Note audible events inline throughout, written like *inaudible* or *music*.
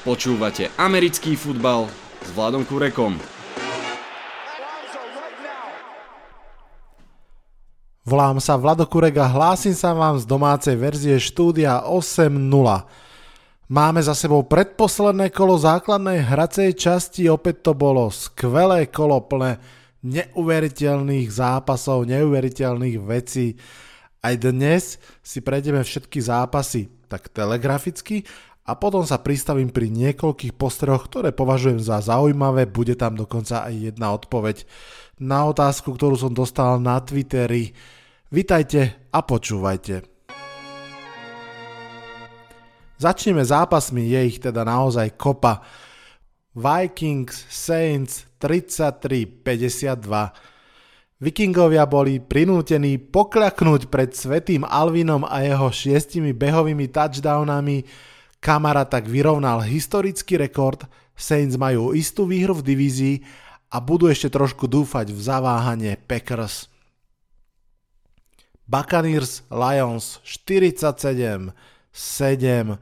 Počúvate americký futbal s Vladom Kurekom. Volám sa Vlado Kurek a hlásim sa vám z domácej verzie štúdia 8.0. Máme za sebou predposledné kolo základnej hracej časti, opäť to bolo skvelé kolo plné neuveriteľných zápasov, neuveriteľných vecí. Aj dnes si prejdeme všetky zápasy tak telegraficky a potom sa pristavím pri niekoľkých postrehoch, ktoré považujem za zaujímavé, bude tam dokonca aj jedna odpoveď na otázku, ktorú som dostal na Twitteri. Vitajte a počúvajte. Začneme zápasmi, je ich teda naozaj kopa. Vikings Saints 33-52. Vikingovia boli prinútení pokľaknúť pred Svetým Alvinom a jeho šiestimi behovými touchdownami. Kamara tak vyrovnal historický rekord, Saints majú istú výhru v divízii a budú ešte trošku dúfať v zaváhanie Packers. Buccaneers Lions 47 7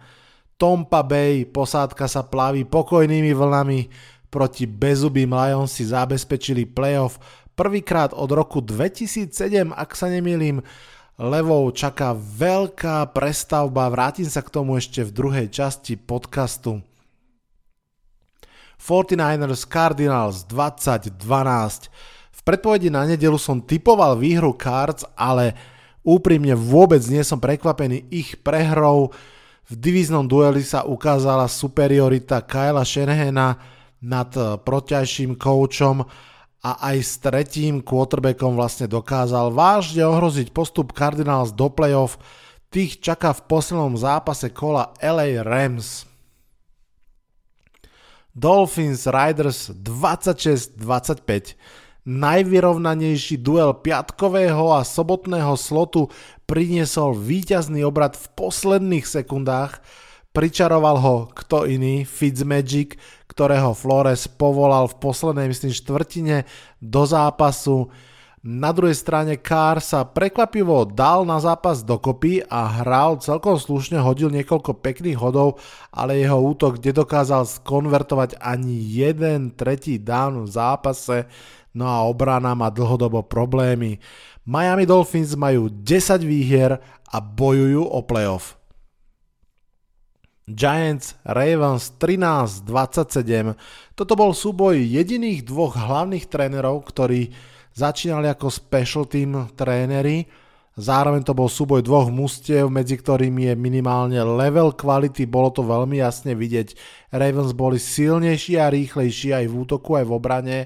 Tompa Bay posádka sa plaví pokojnými vlnami proti bezubým Lions si zabezpečili playoff prvýkrát od roku 2007, ak sa nemýlim. Levou čaká veľká prestavba, vrátim sa k tomu ešte v druhej časti podcastu. 49ers Cardinals 2012 V predpovedi na nedelu som typoval výhru Cards, ale Úprimne vôbec nie som prekvapený ich prehrou. V divíznom dueli sa ukázala superiorita Kyla Shanahana nad eh, protiažším koučom a aj s tretím quarterbackom vlastne dokázal vážne ohroziť postup Cardinals do playoff. Tých čaká v poslednom zápase kola LA Rams. Dolphins Riders 26-25 najvyrovnanejší duel piatkového a sobotného slotu priniesol víťazný obrad v posledných sekundách. Pričaroval ho kto iný, Fitzmagic, ktorého Flores povolal v poslednej, myslím, štvrtine do zápasu. Na druhej strane Carr sa prekvapivo dal na zápas dokopy a hral celkom slušne, hodil niekoľko pekných hodov, ale jeho útok nedokázal skonvertovať ani jeden tretí down v zápase no a obrana má dlhodobo problémy. Miami Dolphins majú 10 výhier a bojujú o playoff. Giants Ravens 13-27. Toto bol súboj jediných dvoch hlavných trénerov, ktorí začínali ako special team tréneri. Zároveň to bol súboj dvoch mustiev, medzi ktorými je minimálne level kvality, bolo to veľmi jasne vidieť. Ravens boli silnejší a rýchlejší aj v útoku, aj v obrane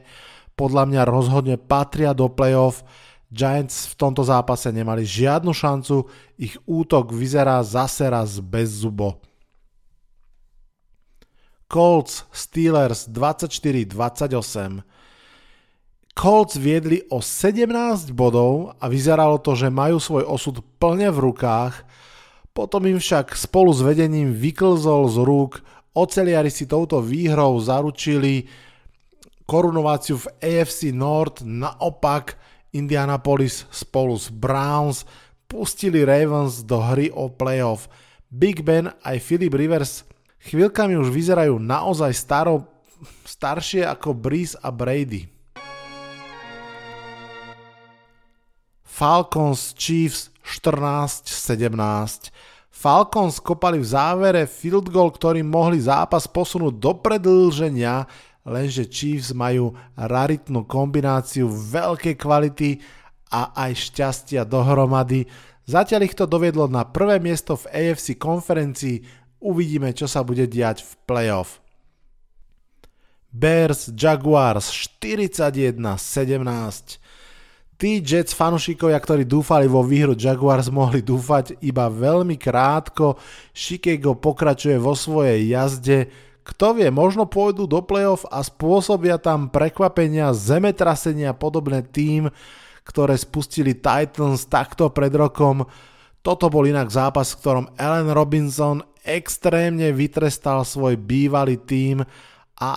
podľa mňa rozhodne patria do playoff. Giants v tomto zápase nemali žiadnu šancu, ich útok vyzerá zase raz bez zubo. Colts Steelers 24-28 Colts viedli o 17 bodov a vyzeralo to, že majú svoj osud plne v rukách, potom im však spolu s vedením vyklzol z rúk, oceliari si touto výhrou zaručili korunováciu v AFC North, naopak Indianapolis spolu s Browns pustili Ravens do hry o playoff. Big Ben aj Philip Rivers chvíľkami už vyzerajú naozaj staro, staršie ako Breeze a Brady. Falcons Chiefs 14-17. Falcons kopali v závere field goal, ktorým mohli zápas posunúť do predlženia, lenže Chiefs majú raritnú kombináciu veľkej kvality a aj šťastia dohromady. Zatiaľ ich to doviedlo na prvé miesto v AFC konferencii, uvidíme čo sa bude diať v playoff. Bears Jaguars 41-17 Tí Jets fanúšikovia, ktorí dúfali vo výhru Jaguars, mohli dúfať iba veľmi krátko. Chicago pokračuje vo svojej jazde, kto vie, možno pôjdu do playoff a spôsobia tam prekvapenia, zemetrasenia podobné tým, ktoré spustili Titans takto pred rokom. Toto bol inak zápas, v ktorom Allen Robinson extrémne vytrestal svoj bývalý tým a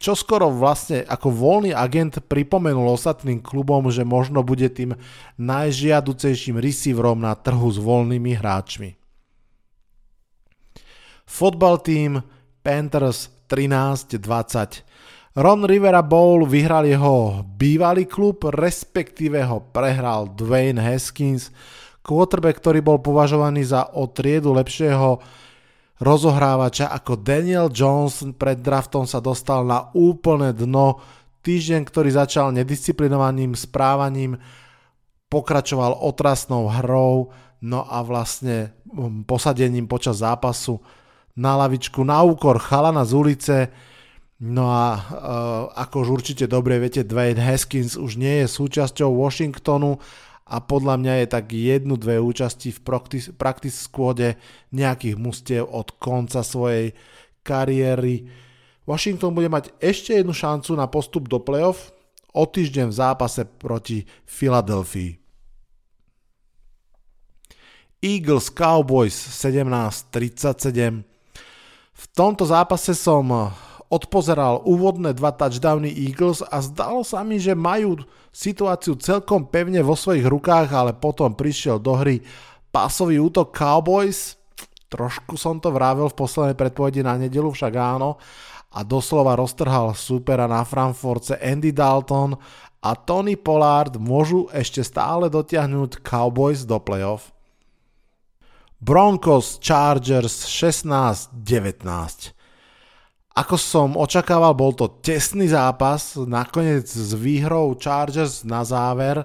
čo skoro vlastne ako voľný agent pripomenul ostatným klubom, že možno bude tým najžiaducejším receiverom na trhu s voľnými hráčmi. Fotbal tým Panthers 13-20. Ron Rivera Bowl vyhral jeho bývalý klub, respektíve ho prehral Dwayne Haskins, quarterback, ktorý bol považovaný za o triedu lepšieho rozohrávača ako Daniel Jones pred draftom sa dostal na úplné dno. Týždeň, ktorý začal nedisciplinovaným správaním, pokračoval otrasnou hrou, no a vlastne posadením počas zápasu na lavičku na úkor chalana z ulice, No a uh, ako už určite dobre viete, Dwayne Haskins už nie je súčasťou Washingtonu a podľa mňa je tak jednu, dve účasti v practice, squade nejakých mustiev od konca svojej kariéry. Washington bude mať ešte jednu šancu na postup do playoff o týždeň v zápase proti Filadelfii. Eagles Cowboys 17-37. V tomto zápase som odpozeral úvodné dva touchdowny Eagles a zdalo sa mi, že majú situáciu celkom pevne vo svojich rukách, ale potom prišiel do hry pásový útok Cowboys. Trošku som to vravel v poslednej predpovedi na nedelu, však áno. A doslova roztrhal supera na Frankfurtce Andy Dalton a Tony Pollard môžu ešte stále dotiahnuť Cowboys do playoff. Broncos Chargers 16-19. Ako som očakával, bol to tesný zápas, nakoniec s výhrou Chargers na záver.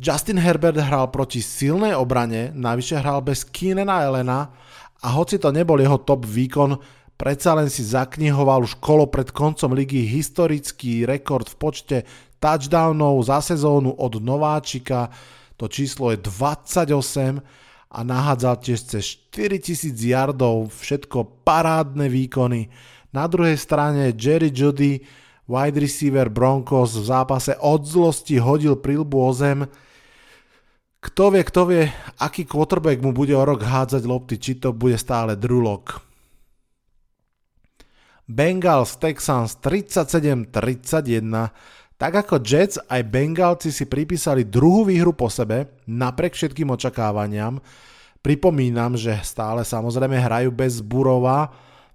Justin Herbert hral proti silnej obrane, navyše hral bez Keenana Elena a hoci to nebol jeho top výkon, predsa len si zaknihoval už kolo pred koncom ligy historický rekord v počte touchdownov za sezónu od nováčika, to číslo je 28 a nahádzal tiež cez 4000 yardov, všetko parádne výkony. Na druhej strane Jerry Judy, wide receiver Broncos v zápase od zlosti hodil prilbu o zem. Kto vie, kto vie, aký quarterback mu bude o rok hádzať lopty, či to bude stále Drew Lock. Bengals Texans 37-31. Tak ako Jets, aj Bengalci si pripísali druhú výhru po sebe, napriek všetkým očakávaniam. Pripomínam, že stále samozrejme hrajú bez Burova,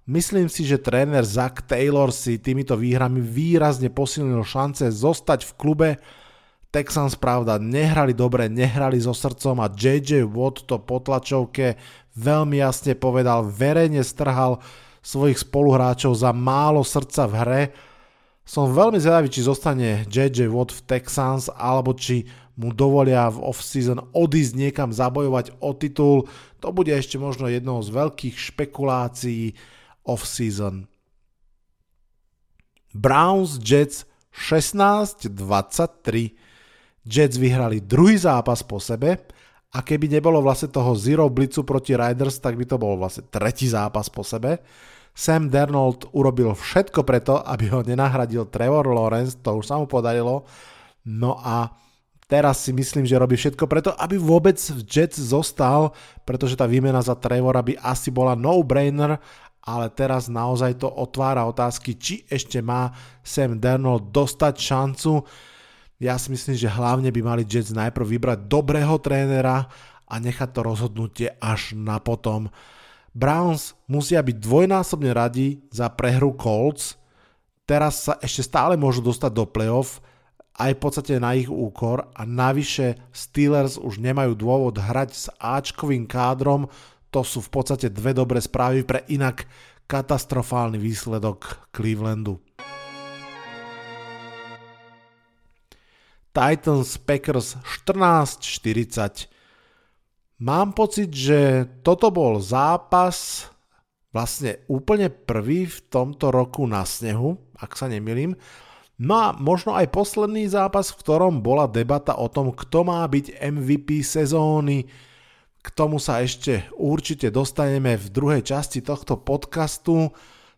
Myslím si, že tréner Zach Taylor si týmito výhrami výrazne posilnil šance zostať v klube. Texans pravda nehrali dobre, nehrali so srdcom a JJ Watt to po tlačovke veľmi jasne povedal, verejne strhal svojich spoluhráčov za málo srdca v hre. Som veľmi zvedavý, či zostane JJ Watt v Texans alebo či mu dovolia v off-season odísť niekam zabojovať o titul. To bude ešte možno jednou z veľkých špekulácií off-season. Browns Jets 16-23. Jets vyhrali druhý zápas po sebe a keby nebolo vlastne toho zero blicu proti Riders, tak by to bol vlastne tretí zápas po sebe. Sam Dernold urobil všetko preto, aby ho nenahradil Trevor Lawrence, to už sa mu podarilo. No a teraz si myslím, že robí všetko preto, aby vôbec v Jets zostal, pretože tá výmena za Trevora by asi bola no-brainer ale teraz naozaj to otvára otázky, či ešte má Sam Darnold dostať šancu. Ja si myslím, že hlavne by mali Jets najprv vybrať dobrého trénera a nechať to rozhodnutie až na potom. Browns musia byť dvojnásobne radi za prehru Colts. Teraz sa ešte stále môžu dostať do playoff, aj v podstate na ich úkor a navyše Steelers už nemajú dôvod hrať s Ačkovým kádrom, to sú v podstate dve dobré správy pre inak katastrofálny výsledok Clevelandu. Titans Packers 14-40. Mám pocit, že toto bol zápas vlastne úplne prvý v tomto roku na snehu, ak sa nemilím. No a možno aj posledný zápas, v ktorom bola debata o tom, kto má byť MVP sezóny. K tomu sa ešte určite dostaneme v druhej časti tohto podcastu.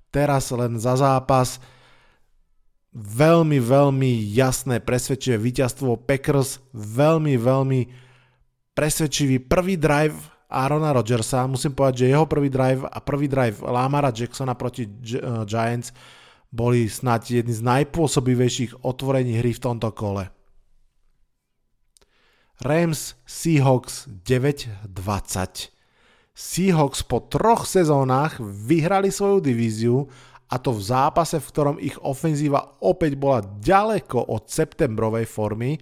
Teraz len za zápas. Veľmi, veľmi jasné, presvedčivé víťazstvo Packers. Veľmi, veľmi presvedčivý prvý drive Arona Rodgersa. Musím povedať, že jeho prvý drive a prvý drive Lamara Jacksona proti Giants boli snáď jedni z najpôsobivejších otvorení hry v tomto kole. Rams Seahawks 9-20. Seahawks po troch sezónach vyhrali svoju divíziu a to v zápase, v ktorom ich ofenzíva opäť bola ďaleko od septembrovej formy.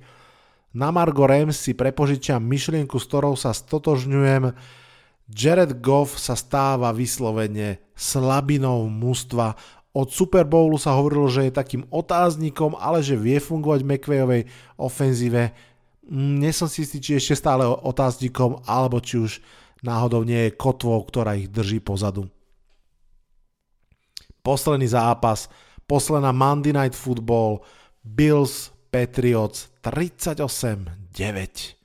Na Margo Rams si prepožičiam myšlienku, s ktorou sa stotožňujem. Jared Goff sa stáva vyslovene slabinou mústva. Od Super Bowlu sa hovorilo, že je takým otáznikom, ale že vie fungovať v McVayovej ofenzíve. Nie som si istý, či ešte stále otáznikom, alebo či už náhodou nie je kotvou, ktorá ich drží pozadu. Posledný zápas, posledná Monday Night Football, Bills Patriots 38-9.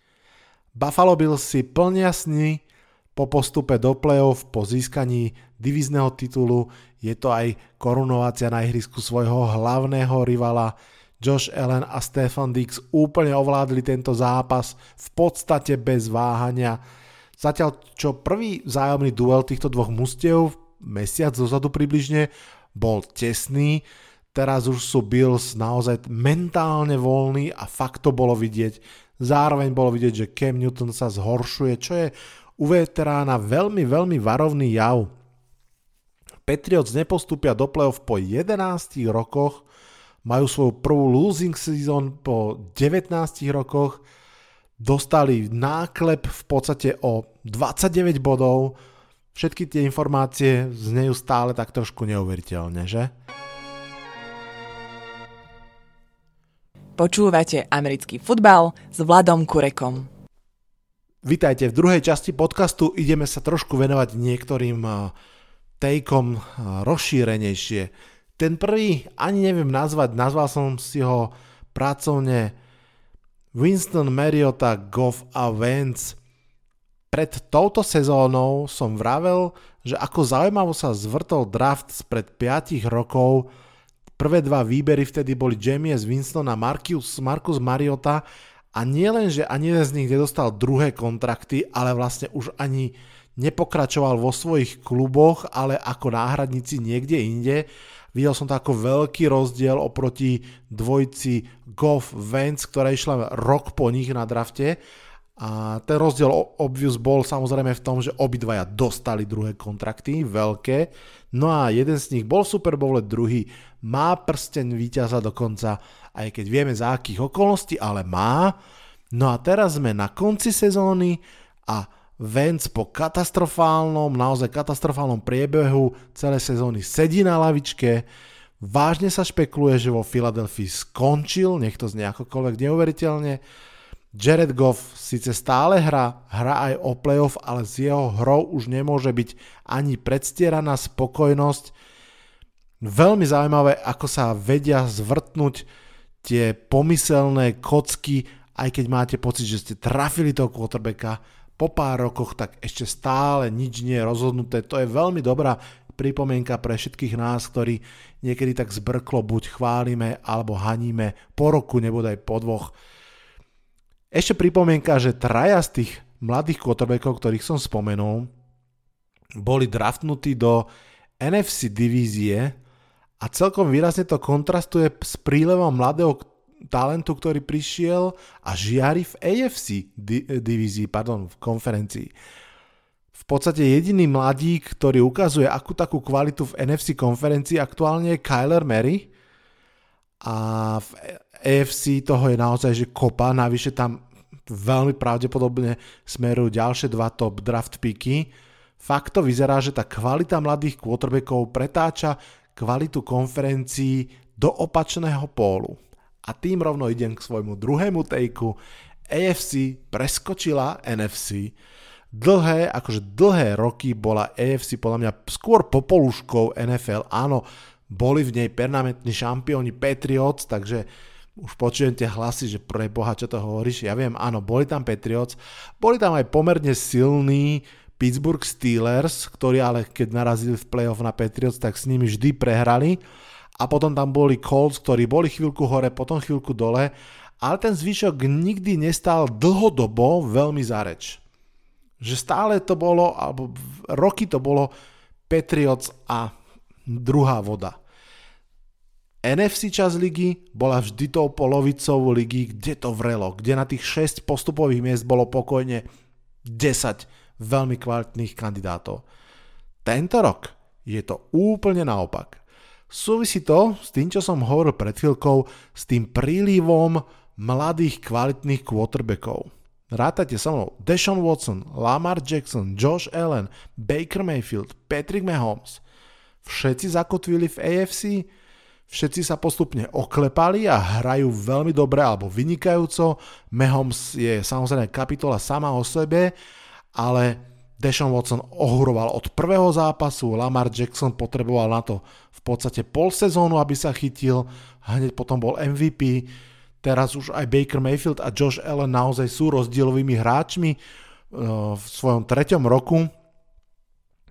Buffalo Bills si plnia sny po postupe do playoff, po získaní divizného titulu. Je to aj korunovácia na ihrisku svojho hlavného rivala. Josh Allen a Stefan Dix úplne ovládli tento zápas v podstate bez váhania Zatiaľ čo prvý vzájomný duel týchto dvoch mustiev mesiac dozadu približne bol tesný, teraz už sú Bills naozaj mentálne voľní a fakt to bolo vidieť. Zároveň bolo vidieť, že Cam Newton sa zhoršuje, čo je u veterána veľmi, veľmi varovný jav. Patriots nepostúpia do playoff po 11 rokoch, majú svoju prvú losing season po 19 rokoch, dostali náklep v podstate o 29 bodov. Všetky tie informácie znejú stále tak trošku neuveriteľne, že? Počúvate americký futbal s Vladom Kurekom. Vítajte, v druhej časti podcastu ideme sa trošku venovať niektorým uh, tejkom uh, rozšírenejšie. Ten prvý ani neviem nazvať, nazval som si ho pracovne Winston, Mariota, Goff a Vance. Pred touto sezónou som vravel, že ako zaujímavo sa zvrtol draft spred 5 rokov. Prvé dva výbery vtedy boli Jamies Winston a Marcus, Marcus Mariota a nie len, že ani jeden z nich nedostal druhé kontrakty, ale vlastne už ani nepokračoval vo svojich kluboch, ale ako náhradníci niekde inde. Videl som to ako veľký rozdiel oproti dvojci Goff Vance, ktorá išla rok po nich na drafte. A ten rozdiel obvious bol samozrejme v tom, že obidvaja dostali druhé kontrakty, veľké. No a jeden z nich bol Super Bowl, druhý má prsten víťaza dokonca, aj keď vieme za akých okolností, ale má. No a teraz sme na konci sezóny a Vance po katastrofálnom, naozaj katastrofálnom priebehu celé sezóny sedí na lavičke. Vážne sa špekuluje, že vo Filadelfii skončil, nech to znie akokoľvek neuveriteľne. Jared Goff síce stále hra, hra aj o playoff, ale z jeho hrou už nemôže byť ani predstieraná spokojnosť. Veľmi zaujímavé, ako sa vedia zvrtnúť tie pomyselné kocky, aj keď máte pocit, že ste trafili toho quarterbacka, po pár rokoch, tak ešte stále nič nie je rozhodnuté. To je veľmi dobrá pripomienka pre všetkých nás, ktorí niekedy tak zbrklo buď chválime alebo haníme po roku, nebodaj po dvoch. Ešte pripomienka, že traja z tých mladých quarterbackov, ktorých som spomenul, boli draftnutí do NFC divízie a celkom výrazne to kontrastuje s prílevom mladého talentu, ktorý prišiel a žiari v AFC divízii, pardon, v konferencii. V podstate jediný mladík, ktorý ukazuje akú takú kvalitu v NFC konferencii aktuálne je Kyler Mary a v AFC toho je naozaj že kopa, navyše tam veľmi pravdepodobne smerujú ďalšie dva top draft picky. Fakt to vyzerá, že tá kvalita mladých quarterbackov pretáča kvalitu konferencií do opačného pólu. A tým rovno idem k svojmu druhému tejku. AFC preskočila NFC. Dlhé, akože dlhé roky bola AFC podľa mňa skôr popoluškou NFL. Áno, boli v nej permanentní šampióni Patriots, takže už počujem tie hlasy, že pre boha, čo to hovoríš. Ja viem, áno, boli tam Patriots. Boli tam aj pomerne silní Pittsburgh Steelers, ktorí ale keď narazili v playoff na Patriots, tak s nimi vždy prehrali a potom tam boli Colts, ktorí boli chvíľku hore, potom chvíľku dole, ale ten zvyšok nikdy nestal dlhodobo veľmi za reč. Že stále to bolo, alebo roky to bolo Patriots a druhá voda. NFC čas ligy bola vždy tou polovicou ligy, kde to vrelo, kde na tých 6 postupových miest bolo pokojne 10 veľmi kvalitných kandidátov. Tento rok je to úplne naopak. Súvisí to s tým, čo som hovoril pred chvíľkou, s tým prílivom mladých kvalitných quarterbackov. Rátajte so mnou Deshaun Watson, Lamar Jackson, Josh Allen, Baker Mayfield, Patrick Mahomes. Všetci zakotvili v AFC, všetci sa postupne oklepali a hrajú veľmi dobre alebo vynikajúco. Mahomes je samozrejme kapitola sama o sebe, ale Deshaun Watson ohuroval od prvého zápasu, Lamar Jackson potreboval na to v podstate pol sezónu, aby sa chytil, hneď potom bol MVP, teraz už aj Baker Mayfield a Josh Allen naozaj sú rozdielovými hráčmi eh, v svojom treťom roku.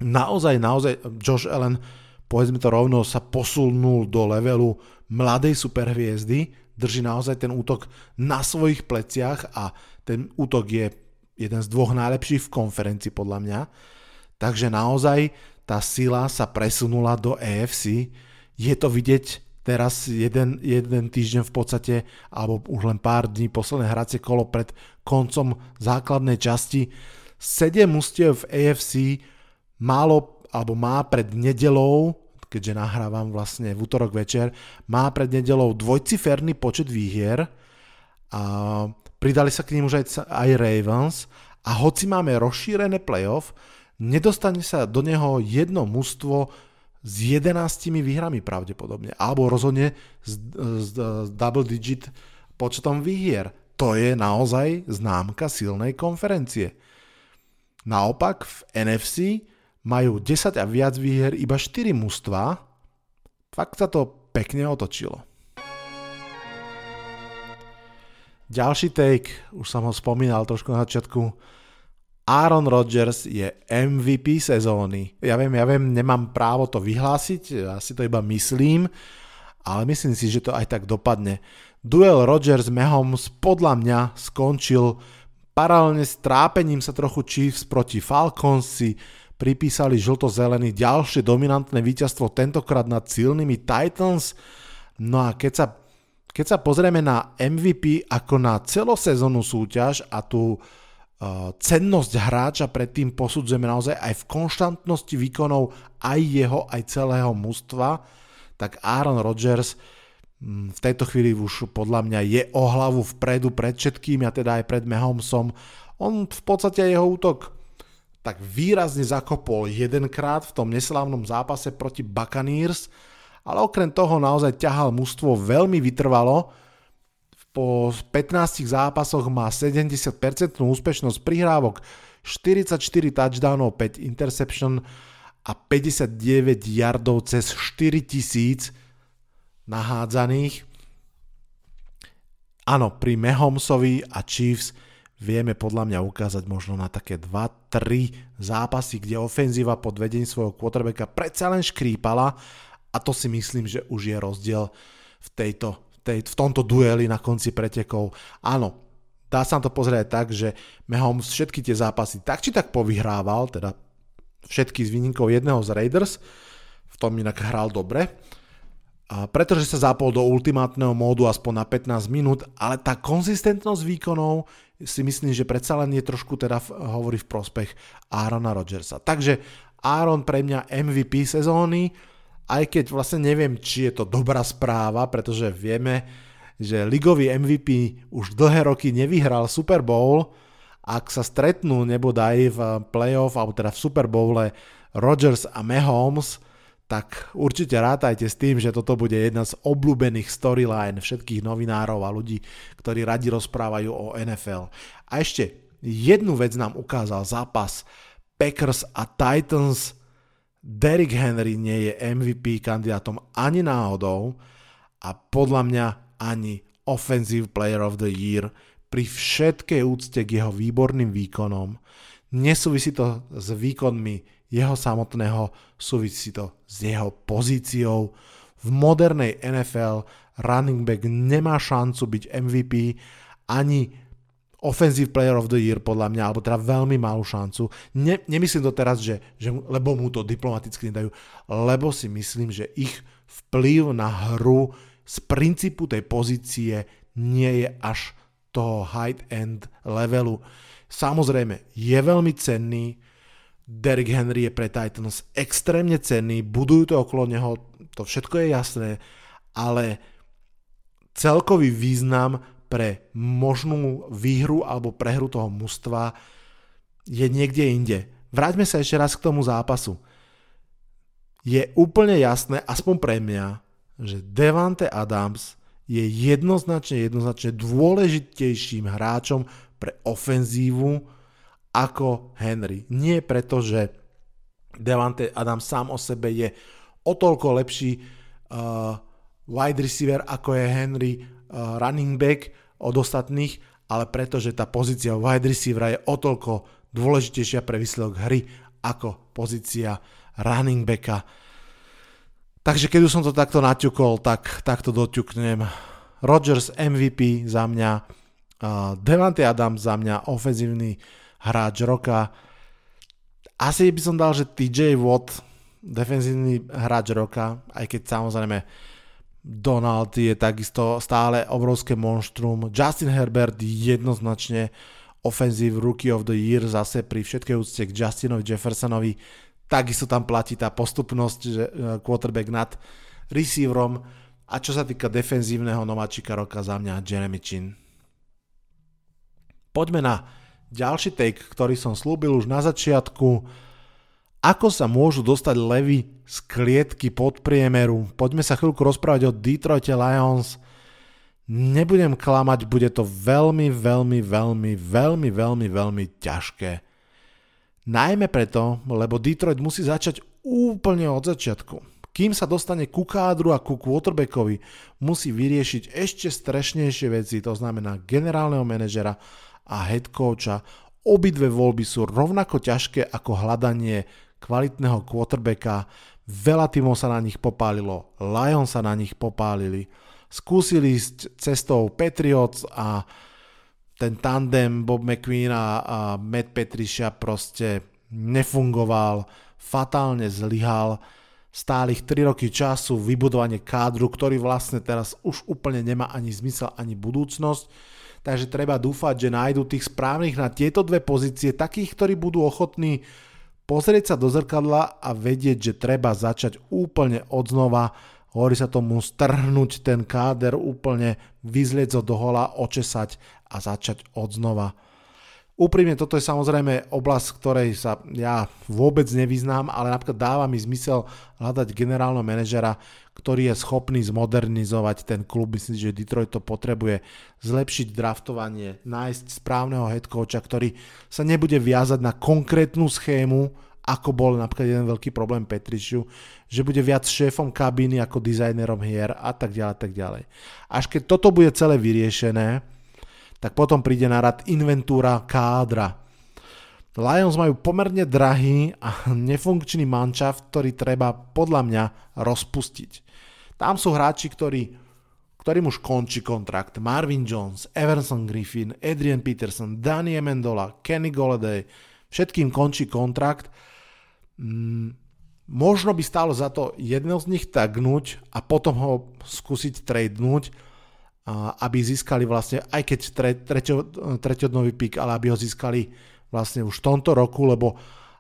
Naozaj, naozaj Josh Allen povedzme to rovno, sa posunul do levelu mladej superhviezdy, drží naozaj ten útok na svojich pleciach a ten útok je jeden z dvoch najlepších v konferencii podľa mňa. Takže naozaj tá sila sa presunula do EFC. Je to vidieť teraz jeden, jeden týždeň v podstate, alebo už len pár dní posledné hracie kolo pred koncom základnej časti. 7 mustiev v AFC málo alebo má pred nedelou, keďže nahrávam vlastne v útorok večer, má pred nedelou dvojciferný počet výhier a pridali sa k ním už aj, aj Ravens a hoci máme rozšírené playoff, nedostane sa do neho jedno mužstvo s 11 výhrami pravdepodobne, alebo rozhodne s, s, s double digit počtom výhier. To je naozaj známka silnej konferencie. Naopak v NFC majú 10 a viac výher iba 4 mužstva, fakt sa to pekne otočilo. Ďalší take, už som ho spomínal trošku na začiatku, Aaron Rodgers je MVP sezóny. Ja viem, ja viem, nemám právo to vyhlásiť, ja si to iba myslím, ale myslím si, že to aj tak dopadne. Duel Rodgers Mahomes podľa mňa skončil paralelne s trápením sa trochu Chiefs proti Falcons si pripísali žlto-zelený ďalšie dominantné víťazstvo, tentokrát nad silnými Titans. No a keď sa, keď sa pozrieme na MVP ako na celosezónnu súťaž a tú uh, cennosť hráča predtým posudzujeme naozaj aj v konštantnosti výkonov aj jeho, aj celého mužstva, tak Aaron Rodgers mm, v tejto chvíli už podľa mňa je o hlavu vpredu pred všetkým a teda aj pred Mahomesom. On v podstate jeho útok tak výrazne zakopol jedenkrát v tom neslávnom zápase proti Buccaneers, ale okrem toho naozaj ťahal mužstvo veľmi vytrvalo. Po 15 zápasoch má 70% úspešnosť prihrávok, 44 touchdownov, 5 interception a 59 yardov cez 4000 nahádzaných. Áno, pri Mahomesovi a Chiefs vieme podľa mňa ukázať možno na také 2-3 zápasy, kde ofenzíva pod vedením svojho quarterbacka predsa len škrípala a to si myslím, že už je rozdiel v, tejto, tej, v tomto dueli na konci pretekov. Áno, dá sa to pozrieť tak, že Mahomes všetky tie zápasy tak či tak povyhrával, teda všetky z výnikov jedného z Raiders, v tom inak hral dobre, a pretože sa zapol do ultimátneho módu aspoň na 15 minút, ale tá konzistentnosť výkonov si myslím, že predsa len je trošku teda hovorí v prospech Aarona Rodgersa. Takže Aaron pre mňa MVP sezóny, aj keď vlastne neviem, či je to dobrá správa, pretože vieme, že ligový MVP už dlhé roky nevyhral Super Bowl, ak sa stretnú nebodaj v playoff, alebo teda v Super Bowle Rodgers a Mahomes, tak určite rátajte s tým, že toto bude jedna z obľúbených storyline všetkých novinárov a ľudí, ktorí radi rozprávajú o NFL. A ešte jednu vec nám ukázal zápas Packers a Titans. Derrick Henry nie je MVP kandidátom ani náhodou a podľa mňa ani Offensive Player of the Year pri všetkej úcte k jeho výborným výkonom. Nesúvisí to s výkonmi jeho samotného, súvisí to s jeho pozíciou. V modernej NFL running back nemá šancu byť MVP ani Offensive Player of the Year podľa mňa, alebo teda veľmi malú šancu. Ne, nemyslím to teraz, že, že lebo mu to diplomaticky nedajú, lebo si myslím, že ich vplyv na hru z princípu tej pozície nie je až toho high end levelu. Samozrejme, je veľmi cenný, Derrick Henry je pre Titans extrémne cenný, budujú to okolo neho, to všetko je jasné, ale celkový význam pre možnú výhru alebo prehru toho mužstva je niekde inde. Vráťme sa ešte raz k tomu zápasu. Je úplne jasné, aspoň pre mňa, že Devante Adams je jednoznačne, jednoznačne dôležitejším hráčom pre ofenzívu ako Henry. Nie preto, že Devante Adams sám o sebe je o toľko lepší uh, wide receiver ako je Henry running back od ostatných, ale preto, že tá pozícia wide receivera je o toľko dôležitejšia pre výsledok hry ako pozícia running backa. Takže keď už som to takto naťukol, tak takto doťuknem. Rodgers MVP za mňa, uh, Devante Adams za mňa, ofenzívny hráč roka. Asi by som dal, že TJ Watt, defenzívny hráč roka, aj keď samozrejme Donald je takisto stále obrovské monštrum. Justin Herbert jednoznačne offensive rookie of the year zase pri všetkej úcte k Justinovi Jeffersonovi takisto tam platí tá postupnosť, že e, quarterback nad receiverom a čo sa týka defenzívneho nováčika roka za mňa Jeremy Chin. Poďme na ďalší take, ktorý som slúbil už na začiatku. Ako sa môžu dostať levy z klietky pod priemeru? Poďme sa chvíľku rozprávať o Detroit Lions. Nebudem klamať, bude to veľmi, veľmi, veľmi, veľmi, veľmi, veľmi ťažké. Najmä preto, lebo Detroit musí začať úplne od začiatku. Kým sa dostane ku kádru a ku quarterbackovi, musí vyriešiť ešte strešnejšie veci, to znamená generálneho manažera a head coacha. Obidve voľby sú rovnako ťažké ako hľadanie kvalitného quarterbacka. Veľa týmov sa na nich popálilo, Lions sa na nich popálili. Skúsili ísť cestou Patriots a ten tandem Bob McQueen a, a Matt Patricia proste nefungoval, fatálne zlyhal, stálych 3 roky času, vybudovanie kádru, ktorý vlastne teraz už úplne nemá ani zmysel, ani budúcnosť. Takže treba dúfať, že nájdu tých správnych na tieto dve pozície, takých, ktorí budú ochotní pozrieť sa do zrkadla a vedieť, že treba začať úplne od znova hovorí sa tomu strhnúť ten káder úplne, vyzlieť ho do hola, očesať a začať od znova. Úprimne, toto je samozrejme oblasť, ktorej sa ja vôbec nevyznám, ale napríklad dáva mi zmysel hľadať generálneho manažera, ktorý je schopný zmodernizovať ten klub. Myslím, že Detroit to potrebuje zlepšiť draftovanie, nájsť správneho headcoacha, ktorý sa nebude viazať na konkrétnu schému, ako bol napríklad jeden veľký problém Petrišiu, že bude viac šéfom kabíny ako dizajnerom hier a tak ďalej, tak ďalej. Až keď toto bude celé vyriešené, tak potom príde na rad inventúra kádra. Lions majú pomerne drahý a nefunkčný mančaft, ktorý treba podľa mňa rozpustiť. Tam sú hráči, ktorí ktorým už končí kontrakt. Marvin Jones, Everson Griffin, Adrian Peterson, Danny Amendola, Kenny Golladay, všetkým končí kontrakt mm, možno by stálo za to jedného z nich tagnúť a potom ho skúsiť tradenúť, aby získali vlastne, aj keď tre, treťodnový pik, ale aby ho získali vlastne už v tomto roku, lebo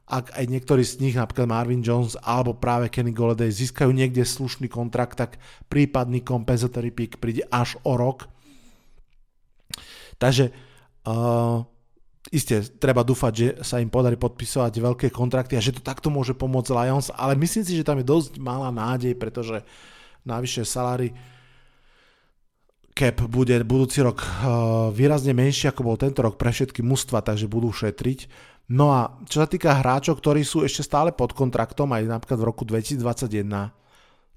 ak aj niektorí z nich, napríklad Marvin Jones alebo práve Kenny Golladay získajú niekde slušný kontrakt, tak prípadný compensatory pick príde až o rok. Takže uh, Isté, treba dúfať, že sa im podarí podpisovať veľké kontrakty a že to takto môže pomôcť Lions, ale myslím si, že tam je dosť malá nádej, pretože navyše salary cap bude budúci rok eh, výrazne menší, ako bol tento rok pre všetky mužstva, takže budú šetriť. No a čo sa týka hráčov, ktorí sú ešte stále pod kontraktom, aj napríklad v roku 2021,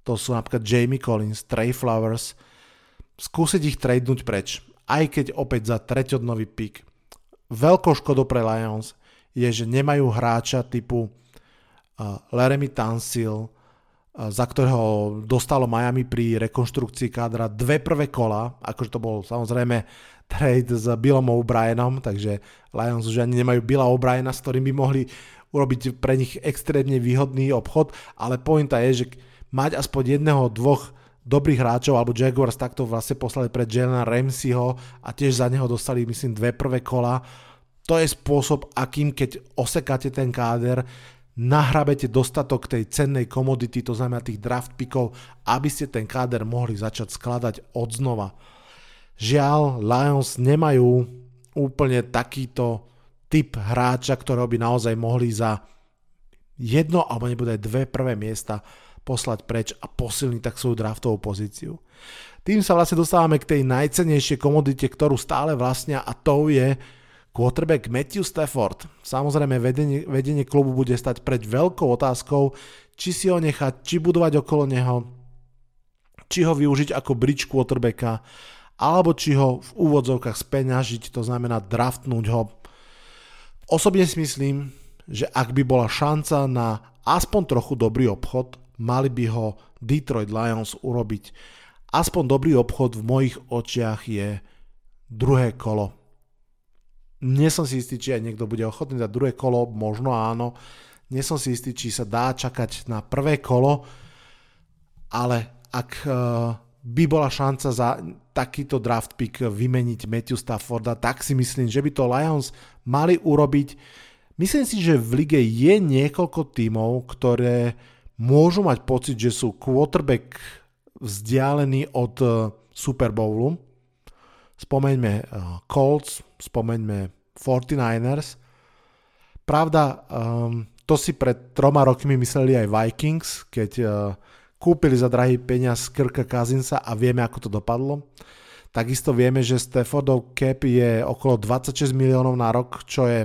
to sú napríklad Jamie Collins, Trey Flowers, skúsiť ich tradenúť preč, aj keď opäť za treťodnový pick veľkou škodou pre Lions je, že nemajú hráča typu uh, Laramie Tansil, za ktorého dostalo Miami pri rekonštrukcii kádra dve prvé kola, akože to bol samozrejme trade s Billom O'Brienom, takže Lions už ani nemajú Billa O'Briena, s ktorým by mohli urobiť pre nich extrémne výhodný obchod, ale pointa je, že mať aspoň jedného, dvoch dobrých hráčov, alebo Jaguars takto vlastne poslali pre Jelena Ramseyho a tiež za neho dostali, myslím, dve prvé kola. To je spôsob, akým keď osekáte ten káder, nahrabete dostatok tej cennej komodity, to znamená tých draft pickov, aby ste ten káder mohli začať skladať od znova. Žiaľ, Lions nemajú úplne takýto typ hráča, ktorého by naozaj mohli za jedno alebo nebude aj dve prvé miesta poslať preč a posilniť tak svoju draftovú pozíciu. Tým sa vlastne dostávame k tej najcenejšej komodite, ktorú stále vlastnia a to je Quarterback Matthew Stafford. Samozrejme, vedenie, vedenie klubu bude stať pred veľkou otázkou, či si ho nechať, či budovať okolo neho, či ho využiť ako bridge quarterbacka, alebo či ho v úvodzovkách speňažiť, to znamená draftnúť ho. Osobne si myslím, že ak by bola šanca na aspoň trochu dobrý obchod, mali by ho Detroit Lions urobiť. Aspoň dobrý obchod v mojich očiach je druhé kolo nie som si istý, či aj niekto bude ochotný dať druhé kolo, možno áno. Nie som si istý, či sa dá čakať na prvé kolo, ale ak eh, by bola šanca za takýto draft pick vymeniť Matthew Stafforda, tak si myslím, že by to Lions mali urobiť. Myslím si, že v lige je niekoľko tímov, ktoré môžu mať pocit, že sú quarterback vzdialení od eh, Super Bowlu. Spomeňme eh, Colts, spomeňme 49ers. Pravda, um, to si pred troma rokmi mysleli aj Vikings, keď uh, kúpili za drahý peniaz Kirka Kazinsa a vieme, ako to dopadlo. Takisto vieme, že Staffordov cap je okolo 26 miliónov na rok, čo je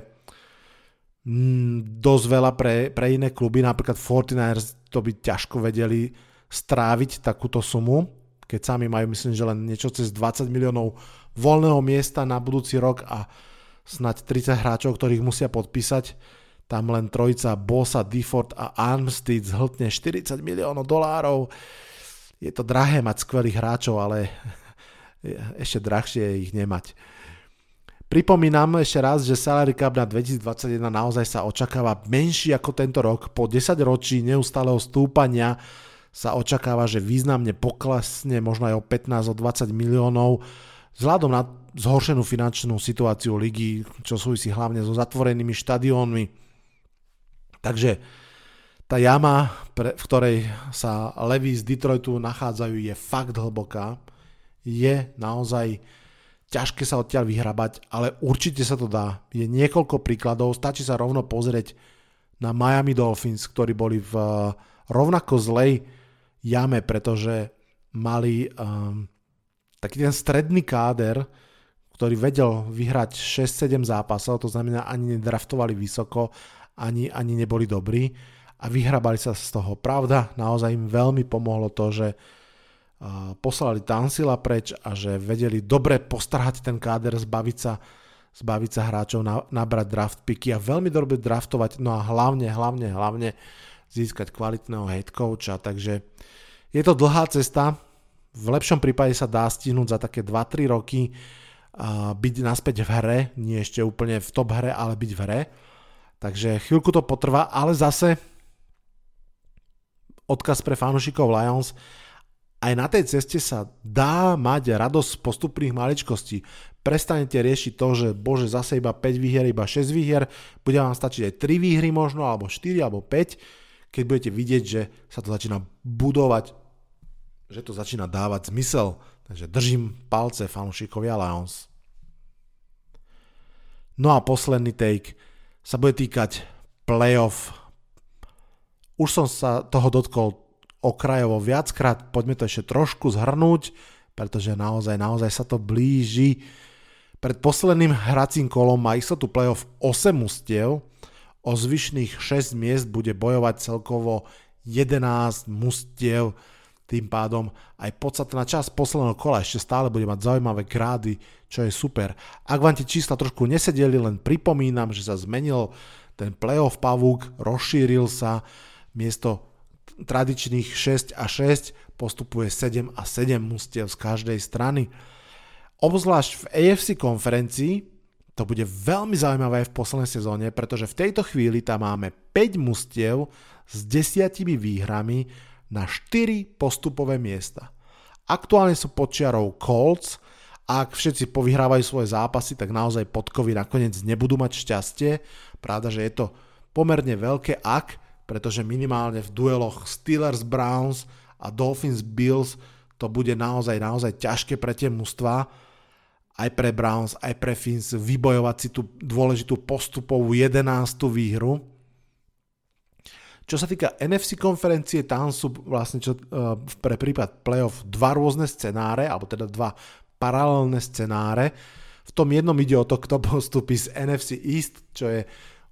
mm, dosť veľa pre, pre iné kluby, napríklad 49ers to by ťažko vedeli stráviť takúto sumu, keď sami majú myslím, že len niečo cez 20 miliónov voľného miesta na budúci rok a snať 30 hráčov, ktorých musia podpísať. Tam len trojica Bosa, Difford a Armstead zhltne 40 miliónov dolárov. Je to drahé mať skvelých hráčov, ale *laughs* ešte drahšie je ich nemať. Pripomínam ešte raz, že salary cap na 2021 naozaj sa očakáva menší ako tento rok. Po 10 ročí neustáleho stúpania sa očakáva, že významne poklesne možno aj o 15 o 20 miliónov Vzhľadom na zhoršenú finančnú situáciu ligy, čo súvisí hlavne so zatvorenými štadiónmi. Takže tá jama, pre, v ktorej sa levy z Detroitu nachádzajú, je fakt hlboká. Je naozaj ťažké sa odtiaľ vyhrabať, ale určite sa to dá. Je niekoľko príkladov, stačí sa rovno pozrieť na Miami Dolphins, ktorí boli v rovnako zlej jame, pretože mali um, taký ten stredný káder, ktorý vedel vyhrať 6-7 zápasov, to znamená ani nedraftovali vysoko, ani, ani neboli dobrí a vyhrabali sa z toho. Pravda, naozaj im veľmi pomohlo to, že poslali Tansila preč a že vedeli dobre postarhať ten káder, zbaviť sa, zbaviť sa hráčov, na, nabrať draft picky a veľmi dobre draftovať, no a hlavne, hlavne, hlavne získať kvalitného head coacha, takže je to dlhá cesta, v lepšom prípade sa dá stihnúť za také 2-3 roky byť naspäť v hre, nie ešte úplne v top hre, ale byť v hre. Takže chvíľku to potrvá, ale zase odkaz pre fanúšikov Lions, aj na tej ceste sa dá mať radosť z postupných maličkostí. Prestanete riešiť to, že bože zase iba 5 výhier, iba 6 výhier, bude vám stačiť aj 3 výhry možno, alebo 4, alebo 5, keď budete vidieť, že sa to začína budovať že to začína dávať zmysel. Takže držím palce fanúšikovia Lions. No a posledný take sa bude týkať playoff. Už som sa toho dotkol okrajovo viackrát, poďme to ešte trošku zhrnúť, pretože naozaj, naozaj sa to blíži. Pred posledným hracím kolom má istotu playoff 8 mustiev, o zvyšných 6 miest bude bojovať celkovo 11 mustiev tým pádom aj podstatná časť posledného kola ešte stále bude mať zaujímavé krády, čo je super. Ak vám tie čísla trošku nesedeli, len pripomínam, že sa zmenil ten playoff pavúk, rozšíril sa, miesto tradičných 6 a 6 postupuje 7 a 7 mustiev z každej strany. Obzvlášť v AFC konferencii to bude veľmi zaujímavé v poslednej sezóne, pretože v tejto chvíli tam máme 5 mustiev s 10 výhrami na 4 postupové miesta. Aktuálne sú pod čiarou Colts ak všetci povyhrávajú svoje zápasy, tak naozaj podkovy nakoniec nebudú mať šťastie. Pravda, že je to pomerne veľké ak, pretože minimálne v dueloch Steelers Browns a Dolphins Bills to bude naozaj, naozaj ťažké pre tie mužstva, aj pre Browns, aj pre Fins vybojovať si tú dôležitú postupovú 11. výhru. Čo sa týka NFC konferencie, tam sú vlastne čo, uh, pre prípad playoff dva rôzne scenáre, alebo teda dva paralelné scenáre. V tom jednom ide o to, kto postupí z NFC East, čo je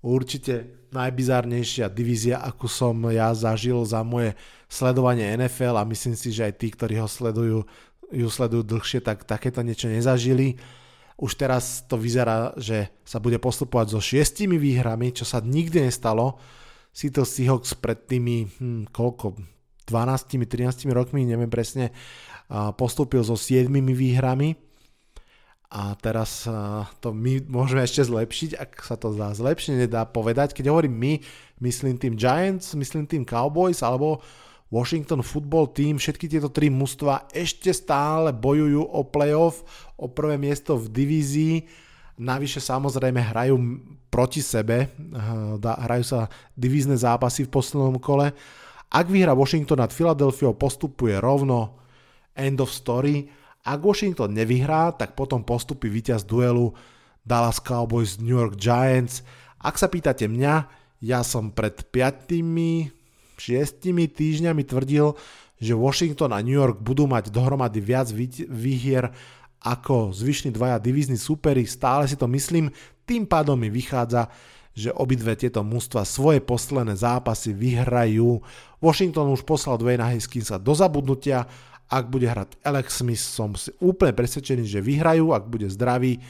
určite najbizárnejšia divízia, akú som ja zažil za moje sledovanie NFL a myslím si, že aj tí, ktorí ho sledujú, ju sledujú dlhšie, tak takéto niečo nezažili. Už teraz to vyzerá, že sa bude postupovať so šiestimi výhrami, čo sa nikdy nestalo. Seattle Seahawks pred tými, hm, koľko, 12-13 rokmi, neviem presne, postúpil so 7 výhrami a teraz to my môžeme ešte zlepšiť, ak sa to dá zlepšie, nedá povedať. Keď hovorím my, myslím tým Giants, myslím tým Cowboys alebo Washington Football Team, všetky tieto tri mužstva ešte stále bojujú o playoff, o prvé miesto v divízii. Navyše samozrejme hrajú proti sebe, hrajú sa divízne zápasy v poslednom kole. Ak vyhra Washington nad Philadelphia, postupuje rovno, end of story. Ak Washington nevyhrá, tak potom postupí víťaz duelu Dallas Cowboys New York Giants. Ak sa pýtate mňa, ja som pred 5 6 týždňami tvrdil, že Washington a New York budú mať dohromady viac výhier ako zvyšní dvaja divízni superi, stále si to myslím, tým pádom mi vychádza, že obidve tieto mužstva svoje posledné zápasy vyhrajú. Washington už poslal Dwayne Haskinsa do zabudnutia ak bude hrať Alex Smith, som si úplne presvedčený, že vyhrajú, ak bude zdravý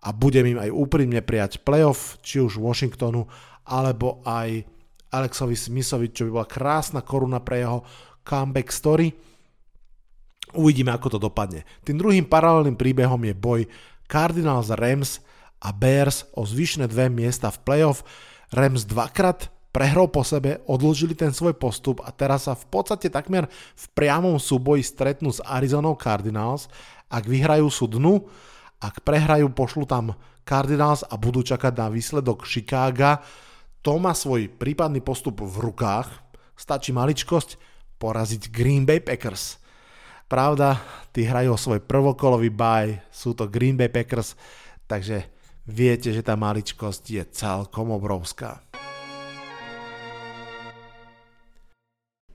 a budem im aj úprimne prijať playoff, či už Washingtonu, alebo aj Alexovi Smithovi, čo by bola krásna koruna pre jeho comeback story. Uvidíme, ako to dopadne. Tým druhým paralelným príbehom je boj Cardinals Rams a Bears o zvyšné dve miesta v playoff. Rams dvakrát prehrou po sebe, odložili ten svoj postup a teraz sa v podstate takmer v priamom súboji stretnú s Arizonou Cardinals. Ak vyhrajú sú dnu, ak prehrajú pošlu tam Cardinals a budú čakať na výsledok Chicaga. To má svoj prípadný postup v rukách. Stačí maličkosť poraziť Green Bay Packers. Pravda, tí hrajú o svoj prvokolový baj, sú to Green Bay Packers, takže viete, že tá maličkosť je celkom obrovská.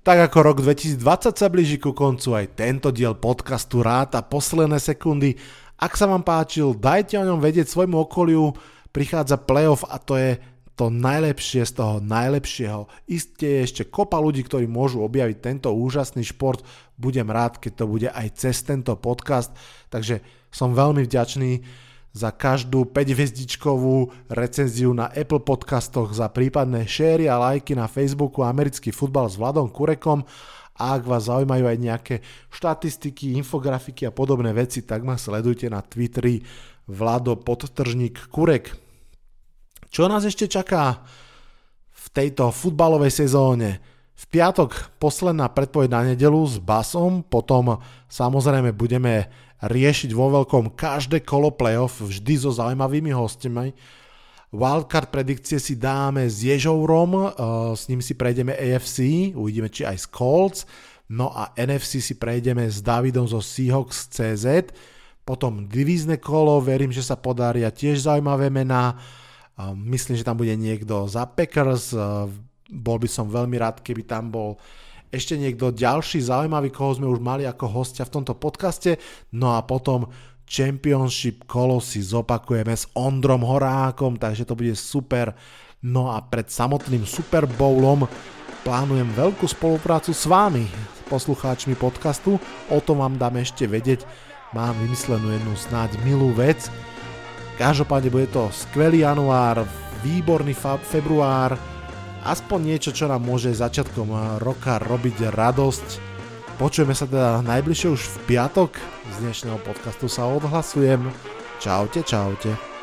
Tak ako rok 2020 sa blíži ku koncu, aj tento diel podcastu Ráta posledné sekundy. Ak sa vám páčil, dajte o ňom vedieť svojmu okoliu. Prichádza playoff a to je to najlepšie z toho najlepšieho. Isté je ešte kopa ľudí, ktorí môžu objaviť tento úžasný šport. Budem rád, keď to bude aj cez tento podcast. Takže som veľmi vďačný za každú 5-hviezdičkovú recenziu na Apple podcastoch, za prípadné share a lajky na Facebooku Americký futbal s Vladom Kurekom a ak vás zaujímajú aj nejaké štatistiky, infografiky a podobné veci, tak ma sledujte na Twitteri Vlado podtržník Kurek. Čo nás ešte čaká v tejto futbalovej sezóne? V piatok posledná predpoveď na nedelu s Basom, potom samozrejme budeme riešiť vo veľkom každé kolo playoff, vždy so zaujímavými hostiami. Wildcard predikcie si dáme s Ježourom, uh, s ním si prejdeme AFC, uvidíme či aj s Colts, no a NFC si prejdeme s Davidom zo Seahawks CZ, potom divízne kolo, verím, že sa podaria tiež zaujímavé mená, uh, myslím, že tam bude niekto za Packers, uh, bol by som veľmi rád, keby tam bol ešte niekto ďalší zaujímavý, koho sme už mali ako hostia v tomto podcaste. No a potom Championship kolo si zopakujeme s Ondrom Horákom, takže to bude super. No a pred samotným Super Bowlom plánujem veľkú spoluprácu s vámi, poslucháčmi podcastu. O tom vám dám ešte vedieť. Mám vymyslenú jednu snáď milú vec. Každopádne bude to skvelý január, výborný február, aspoň niečo, čo nám môže začiatkom roka robiť radosť. Počujeme sa teda najbližšie už v piatok. Z dnešného podcastu sa odhlasujem. Čaute, čaute.